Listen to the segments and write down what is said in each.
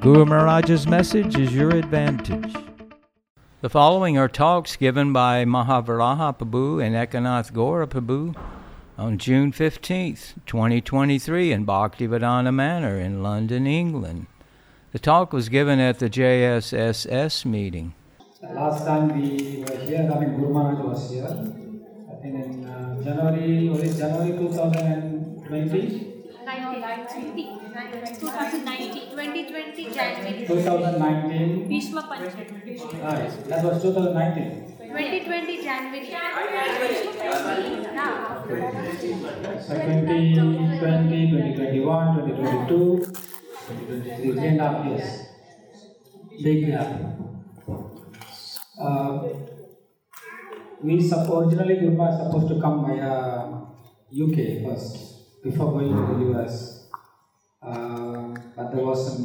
Guru Maharaj's message is your advantage. The following are talks given by Mahavaraha Prabhu and Ekanath Gaura Prabhu on June 15th, 2023 in Bhaktivedanta Manor in London, England. The talk was given at the JSSS meeting. Last time we were here, I mean Guru Maharaj was here. I think in uh, January, was it January 2020? 2019, 2020 January. 2019. Bhishma Panchami. Right, that was 2019. 2020 January. Yeah. 2020, 2021, 2022, 2023, three and a half years. Big gap. Uh, we sup- originally Guru Maharaj supposed to come via UK first before going to the US. But there was some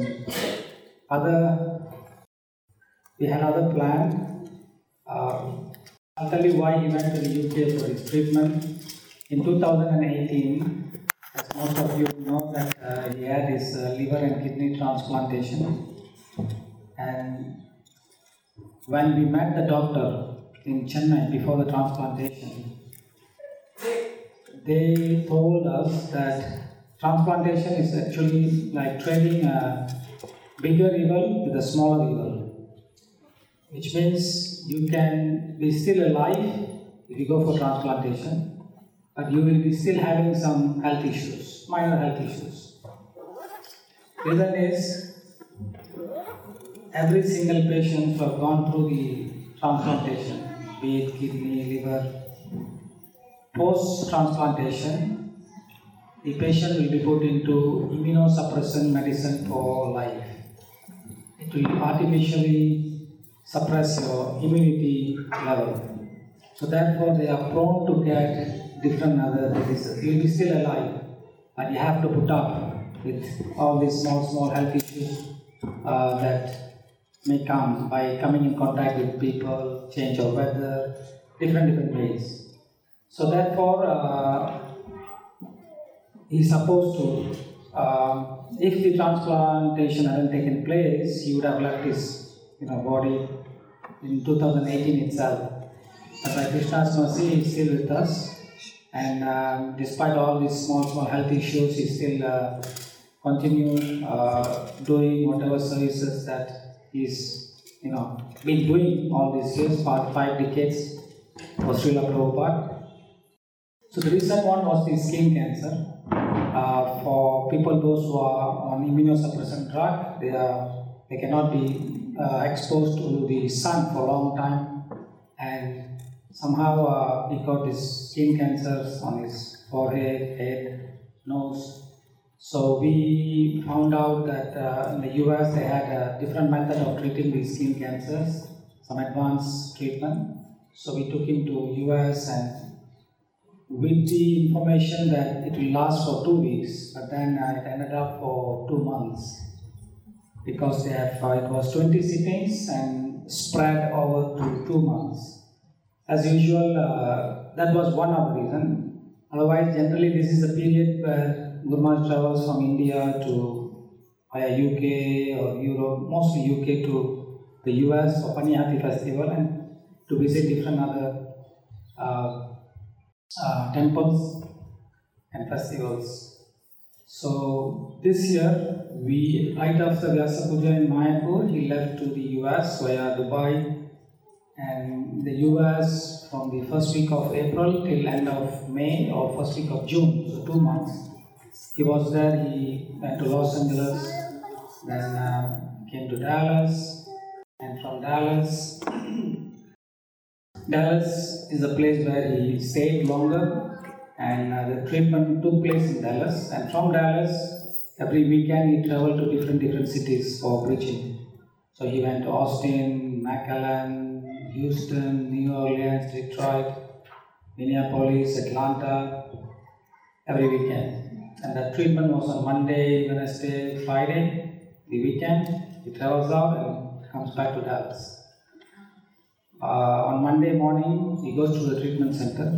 other, we had other plan. Uh, I'll tell you why he went to the UK for his treatment. In 2018, as most of you know, that uh, he had his uh, liver and kidney transplantation. And when we met the doctor in Chennai before the transplantation, they told us that transplantation is actually like trading a bigger evil with a smaller evil, which means you can be still alive if you go for transplantation, but you will be still having some health issues, minor health issues. Reason is every single patient who have gone through the transplantation, be it kidney, liver, post transplantation, the patient will be put into immunosuppressant medicine for life. It will artificially suppress your immunity level. So therefore they are prone to get different other diseases. You will be still alive, but you have to put up with all these small, small health issues uh, that may come by coming in contact with people, change of weather, different different ways. So therefore, uh, he's supposed to, uh, if the transplantation hadn't taken place, he would have left his you know, body in 2018 itself. But Krishna's mercy, still with us. And um, despite all these small, small health issues, he still uh, continue uh, doing whatever services that he's, you know, been doing all these years, for five decades for Srila Prabhupada. So the recent one was the skin cancer. Uh, for people those who are on immunosuppressant drug, they are they cannot be uh, exposed to the sun for a long time, and somehow uh, he got this skin cancers on his forehead, head, nose. So we found out that uh, in the US they had a different method of treating these skin cancers, some advanced treatment. So we took him to US and with the information that it will last for two weeks, but then uh, it ended up for two months because they have uh, it was 20 sittings and spread over to two months. As usual, uh, that was one of the reason. Otherwise, generally this is a period where Guru Maharaj travels from India to via UK or Europe, mostly UK to the US for festival and to visit different other uh, uh, temples and festivals. So this year, we right after Vyasa Puja in Mayapur, he left to the US via Dubai, and the US from the first week of April till end of May or first week of June, so two months. He was there. He went to Los Angeles, then um, came to Dallas, and from Dallas Dallas is a place where he stayed longer and uh, the treatment took place in Dallas and from Dallas every weekend he traveled to different different cities for preaching. So he went to Austin, McAllen, Houston, New Orleans, Detroit, Minneapolis, Atlanta, every weekend. And the treatment was on Monday, Wednesday, Friday, the weekend. He travels out and comes back to Dallas. Uh, on Monday morning, he goes to the treatment center.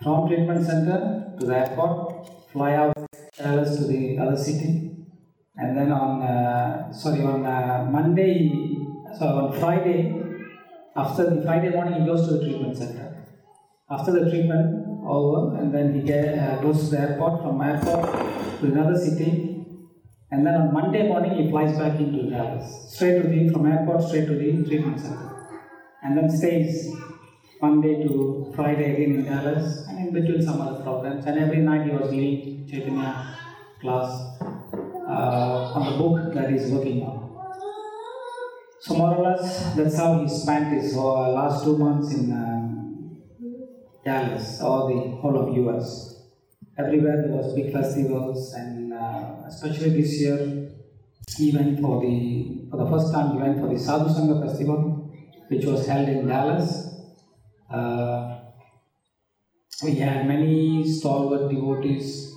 From treatment center to the airport, fly out Dallas to the other city, and then on uh, sorry on uh, Monday, so on Friday, after the Friday morning, he goes to the treatment center. After the treatment over, and then he get, uh, goes to the airport. From airport to another city, and then on Monday morning he flies back into Dallas, straight to the from airport straight to the treatment center, and then stays Monday to Friday again in Dallas, and in between some other programs. And every night he was leading Chaitanya class uh, on the book that he's working on. So more or less, that's how he spent his uh, last two months in um, Dallas or the whole of US. Everywhere there was big festivals, and uh, especially this year, he went for the for the first time he went for the Sadhu Sangha festival, which was held in Dallas. Uh, we had many stalwart devotees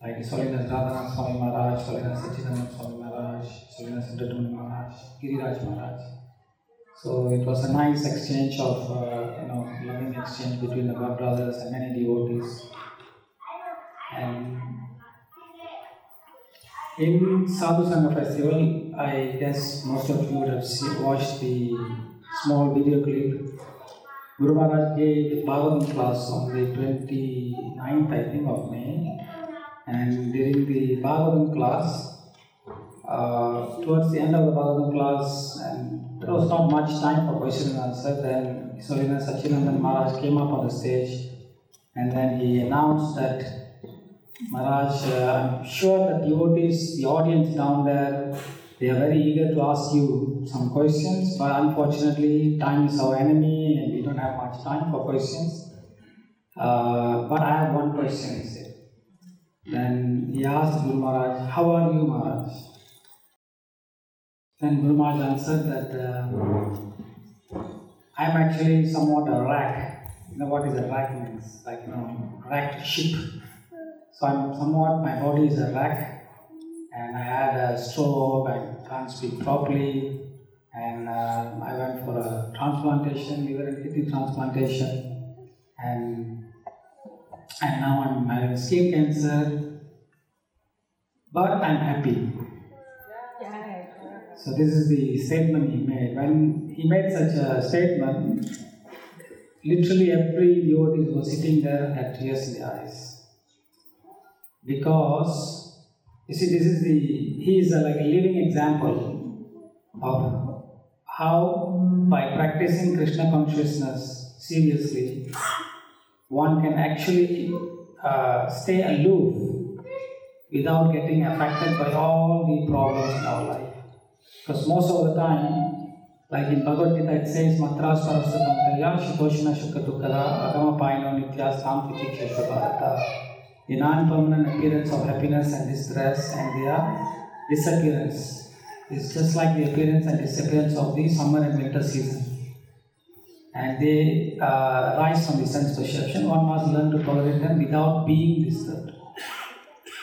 like His Holiness Radhanath Swami Maharaj, Holiness Sachidanand Swami Maharaj, Holiness Indradyumna Maharaj, Giriraj Maharaj. So it was a nice exchange of, uh, you know, loving exchange between the God brothers and many devotees. And in Sadhu Sangha Festival, I guess most of you would have watched the small video clip. Guru Maharaj gave Bhagavatam class on the 29th, I think, of May. And during the Bhagavatam class, uh, towards the end of the Bhagavatam class, and there was not much time for question and answer, then His Holiness Sachidanand Maharaj came up on the stage and then he announced that Maharaj, uh, I'm sure the devotees, the audience down there, they are very eager to ask you some questions, but unfortunately, time is our enemy and we don't have much time for questions. Uh, but I have one question, he said. Then he asked Guru Maharaj, How are you, Maharaj? Then Guru Maharaj answered that uh, I'm actually somewhat a rack. You know what is a rack means? Like, you know, racked ship. So I'm somewhat, my body is a rack, and I had a stroke, I can't speak properly, and uh, I went for a transplantation, liver and kidney transplantation, and and now I'm having skin cancer, but I'm happy. So this is the statement he made. When he made such a statement, literally every devotee was sitting there had tears in their eyes because you see this is the he is a, like a living example of how by practicing krishna consciousness seriously one can actually uh, stay aloof without getting affected by all the problems in our life. Because most of the time like in Bhagavad Gita it says matras parasa kampaya shitoshna shukadukara agama paino nitya samtiti keshvarata the non-permanent appearance of happiness and distress and their disappearance is just like the appearance and disappearance of the summer and winter season. And they uh, rise from the sense perception. One must learn to tolerate them without being disturbed.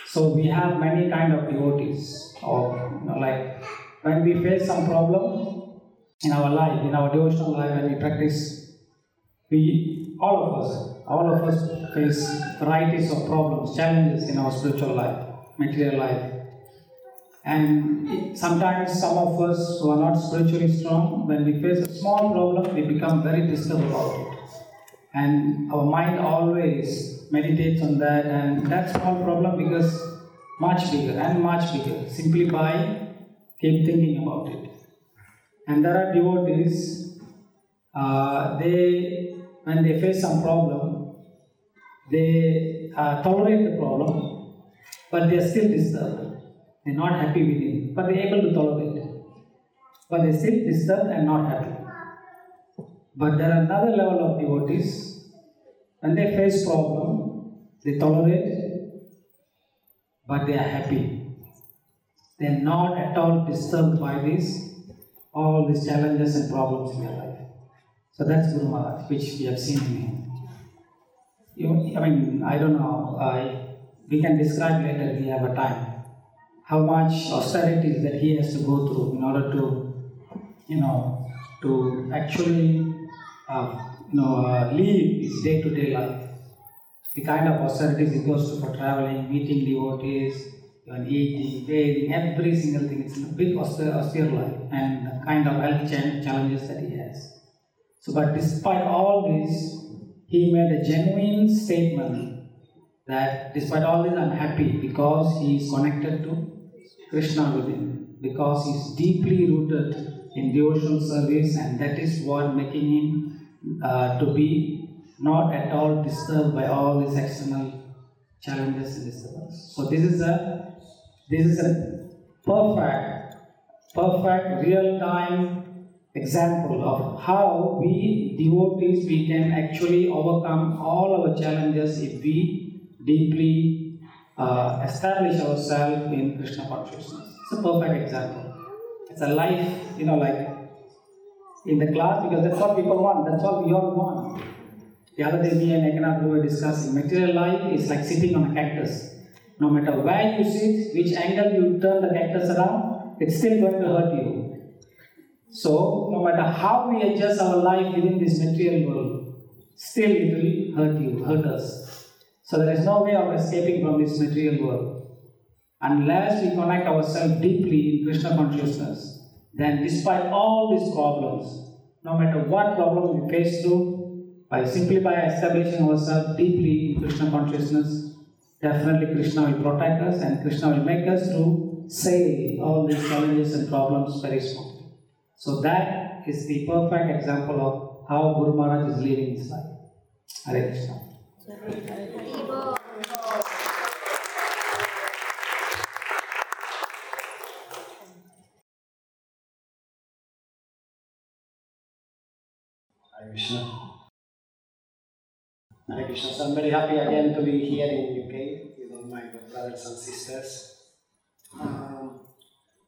So we have many kind of devotees, or you know, like when we face some problem in our life, in our devotional life, when we practice, we all of us all of us face varieties of problems, challenges in our spiritual life, material life. And sometimes some of us who are not spiritually strong, when we face a small problem, we become very disturbed about it. And our mind always meditates on that, and that small problem becomes much bigger and much bigger simply by keep thinking about it. And there are devotees, uh, they when they face some problem, they uh, tolerate the problem, but they are still disturbed. They're not happy with it, but they're able to tolerate it. But they're still disturbed and not happy. But there are another level of devotees, when they face problem, they tolerate, but they are happy. They are not at all disturbed by this all these challenges and problems in their life. So that's Guru Maharaj, which we have seen in him. You, I mean, I don't know. I, we can describe later we have a time how much austerities that he has to go through in order to, you know, to actually, uh, you know, uh, live his day-to-day life. The kind of austerities he goes through for traveling, meeting devotees, even eating, bathing, every single thing. It's a big austere, austere life and the kind of health challenges that he has. So, but despite all this, he made a genuine statement that despite all this, I'm happy because he is connected to Krishna within, because he is deeply rooted in devotional service, and that is what making him uh, to be not at all disturbed by all these external challenges and disturbance. So this is a this is a perfect, perfect real-time example of how we devotees we can actually overcome all our challenges if we deeply uh, establish ourselves in Krishna consciousness. It's a perfect example. It's a life, you know, like in the class because that's what people want. That's what we all want. The other day, me and we were discussing material life is like sitting on a cactus. No matter where you sit, which angle you turn the cactus around, it's still going to hurt you. So, no matter how we adjust our life within this material world, still it will hurt you, hurt us. So, there is no way of escaping from this material world. Unless we connect ourselves deeply in Krishna consciousness, then despite all these problems, no matter what problem we face through, by simply by establishing ourselves deeply in Krishna consciousness, definitely Krishna will protect us and Krishna will make us to sail all these challenges and problems very smoothly. So that is the perfect example of how Guru Maharaj is living his life. Hare Krishna. Hare Krishna. Hare Krishna. So I'm very happy again to be here in UK with all my brothers and sisters. Um,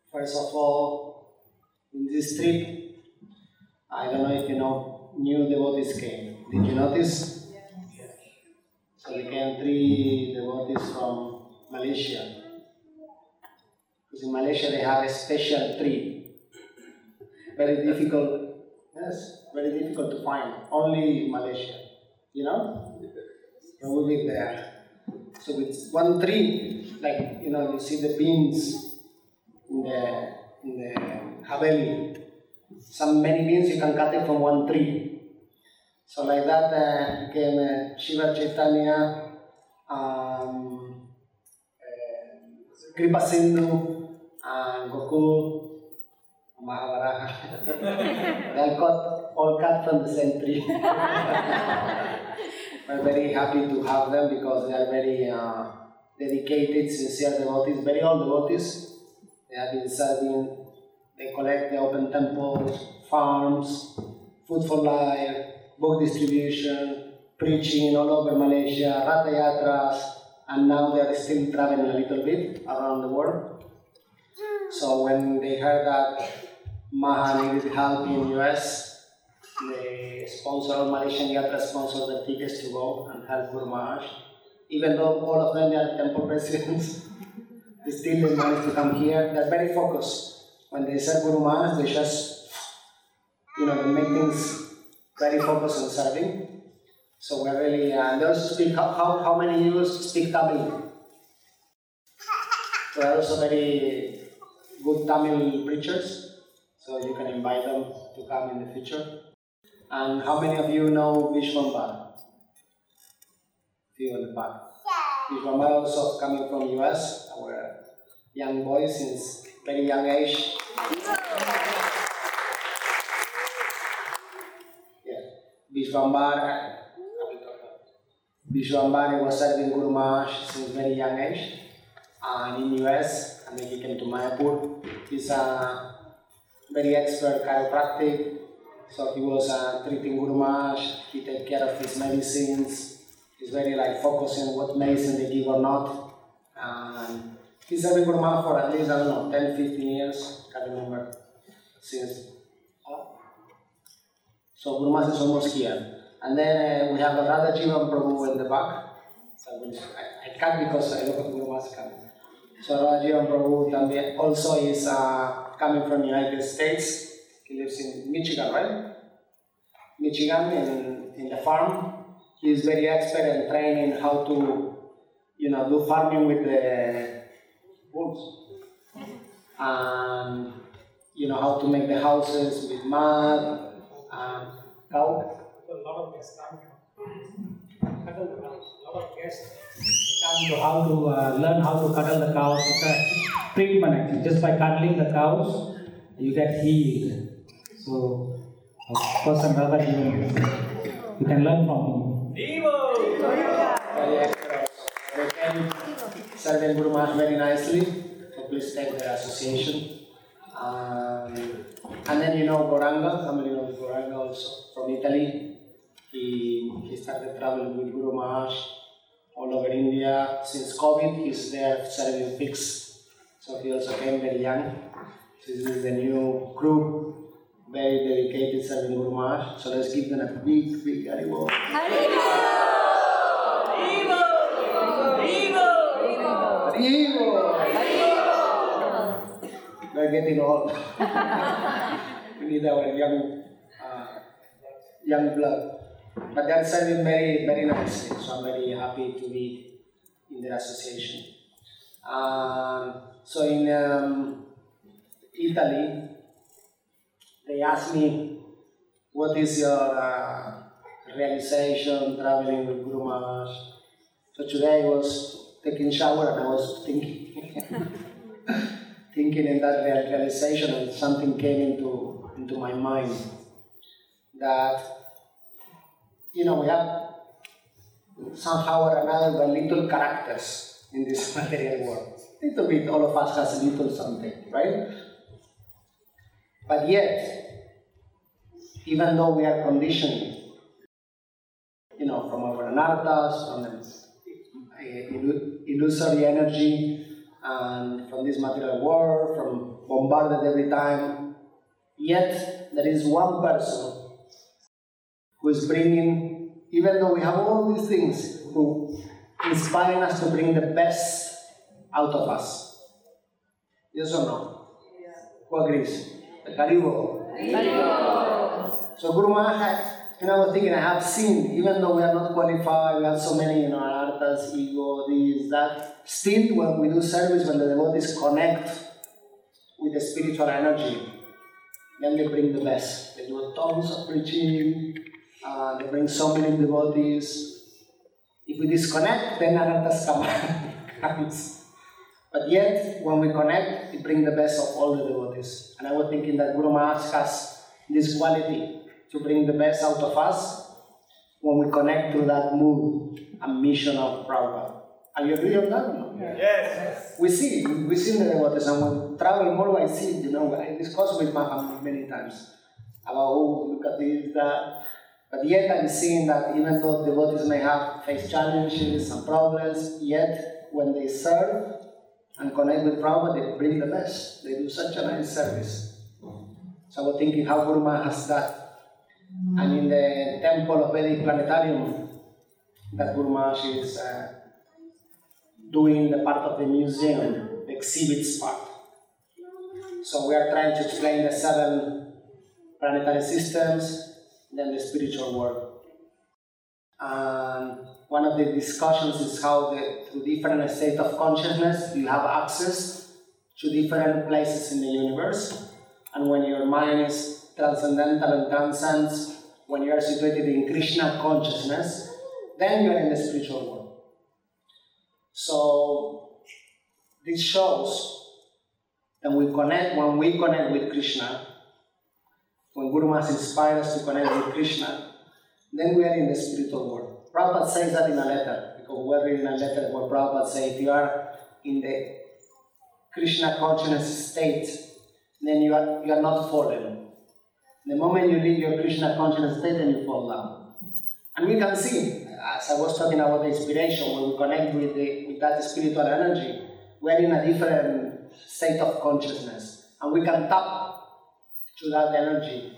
first of all, in this trip, I don't know if you know, new devotees came. Did you notice? Yeah. So we came three devotees from Malaysia. Because in Malaysia they have a special tree. Very difficult Yes, very difficult to find. Only in Malaysia, you know? And we live there. So with one tree, like you know, you see the beans in the in the Haveli. Some many beans you can cut it from one tree. So like that uh, came uh, Shiva Chaitanya, um, uh, Kripa Sindhu, and Gokul, Mahabharata. They're cut, all cut from the same tree. We're very happy to have them because they are very uh, dedicated, sincere devotees, very old devotees. They have been serving, they collect, they open temples, farms, food for life, book distribution, preaching all over Malaysia, Ratha Yatras, and now they are still traveling a little bit around the world. So when they heard that Maha needed help in the US. The sponsor Malaysian Yatra sponsored the tickets to go and help Guru Maharaj. Even though all of them are temple presidents, they still managed to come here. They're very focused. When they serve Guru Maharaj, they just, you know, they make things very focused on serving. So we're really, uh, they also speak, how, how, how many of you speak Tamil? We're also very good Tamil preachers, so you can invite them to come in the future. And how many of you know Vishwambar? Few in the back. Vishwambar also coming from US, our young boy since very young age. Yeah, Vishwambar. Vishwambar was serving Guru since very young age and in US, and then he came to Mayapur. He's a very expert chiropractic, so he was uh, treating Guru he take care of his medicines, he's very like focusing on what medicine they give or not. And he's serving Guru for at least, I don't know, 10, 15 years, remember. since. So Maharaj is almost here. And then uh, we have another Jivan Prabhu in the back. So I, I can't because I look at Maharaj coming. So Radha Jivan Prabhu también also is uh, coming from United States. He lives in Michigan, right? Michigan in, in the farm. He is very expert and trained in how to, you know, do farming with the wolves. And, you know, how to make the houses with mud and cow. A lot of guests come. Cuddle the cows. A lot of guests come to how to uh, learn how to cuddle the cows. It's a treatment actually. Just by cuddling the cows, you get healed. So, a person rather even you can learn from him. Very expert. They can serve Guru Maharaj very nicely. Take association. Um, and then you know Gauranga, somebody knows Gauranga also from Italy. He, he started traveling with Guru Maharaj all over India. Since COVID, he's there serving pigs. So he also came very young. This is the new group, very dedicated serving Guru Maharaj. So let's give them a big, big Haribol. Haribol! We're getting old. we need our young, uh, young blood. But they're serving very, very nicely. So I'm very happy to be in their association. Um, so in um, Italy, they asked me, what is your uh, realization traveling with Guru Maharaj? So today I was taking shower and I was thinking, thinking in that realization and something came into, into my mind that, you know, we have somehow or another the little characters in this material world. Little bit, all of us has a little something, right? But yet, even though we are conditioned, you know, from our anarthas, from the uh, illusory energy, and from this material world, from bombarded every time, yet there is one person who is bringing, even though we have all these things, who inspiring us to bring the best out of us. Yes or no? Who agrees? The Karibo. So Guru Maharaj, know, I was thinking, I have seen, even though we are not qualified, we have so many, you know, anarthas, ego, this, that, still when we do service, when the devotees connect with the spiritual energy, then they bring the best. They do tons of preaching, uh, they bring so many devotees. If we disconnect, then anarthas come. comes. But yet, when we connect, it brings the best of all the devotees. And I was thinking that Guru Maharaj has this quality to bring the best out of us when we connect to that mood and mission of Prabhupada. Are you agree on that? or No? Yes. We see, we see the devotees, and when we travel more, I see, you know, I discuss with my family many times about, oh, look at this, that. But yet I'm seeing that even though devotees may have face challenges and problems, yet when they serve and connect with Prabhupada, they bring the best. They do such a nice service. So I was thinking how Guru Maharaj has that. And in the temple of Vedic Planetarium, that Guru is uh, doing the part of the museum, the exhibits part. So we are trying to explain the seven planetary systems, then the spiritual world. And one of the discussions is how the, through different state of consciousness you have access to different places in the universe. And when your mind is transcendental and transcends, when you are situated in Krishna consciousness, then you are in the spiritual world. So this shows that we connect when we connect with Krishna, when Guru Maharaj inspires us to connect with Krishna, then we are in the spiritual world. Prabhupada says that in a letter, because we're reading a letter where Prabhupada says if you are in the Krishna consciousness state, then you are, you are not fallen. The moment you leave your Krishna consciousness state, then you fall down. And we can see, as I was talking about the inspiration, when we connect with, the, with that spiritual energy, we're in a different state of consciousness. And we can tap to that energy,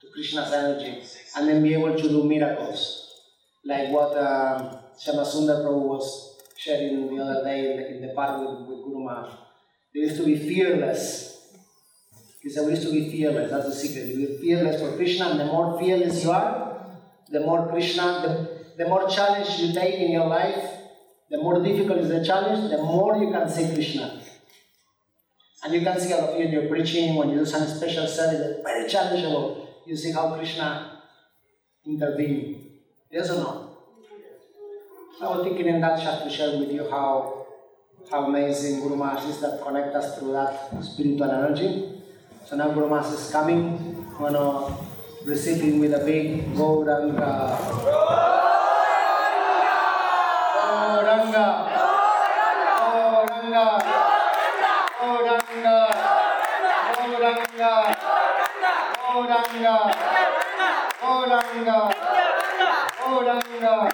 to Krishna's energy, and then be able to do miracles, like what um, Shamasundar Prabhu was sharing the other day in the, in the park with, with Guru Maharaj. They used to be fearless. He said, we used to be fearless. That's the secret. You be fearless for Krishna, and the more fearless you are, the more Krishna, the, the more challenge you take in your life, the more difficult is the challenge, the more you can see Krishna. And you can see all of you in your preaching, when you do some special service, very challengeable. You see how Krishna intervened. Yes or no? I was thinking in that chat to share with you how how amazing Guru Maharaj is that connect us through that spiritual energy. So now Guru Maharaj is coming, gonna receive him with a big Gauranga. Gauranga. Oh, Gauranga. Oh, Gauranga. Oh, Gauranga. Gauranga. Gauranga. Gauranga.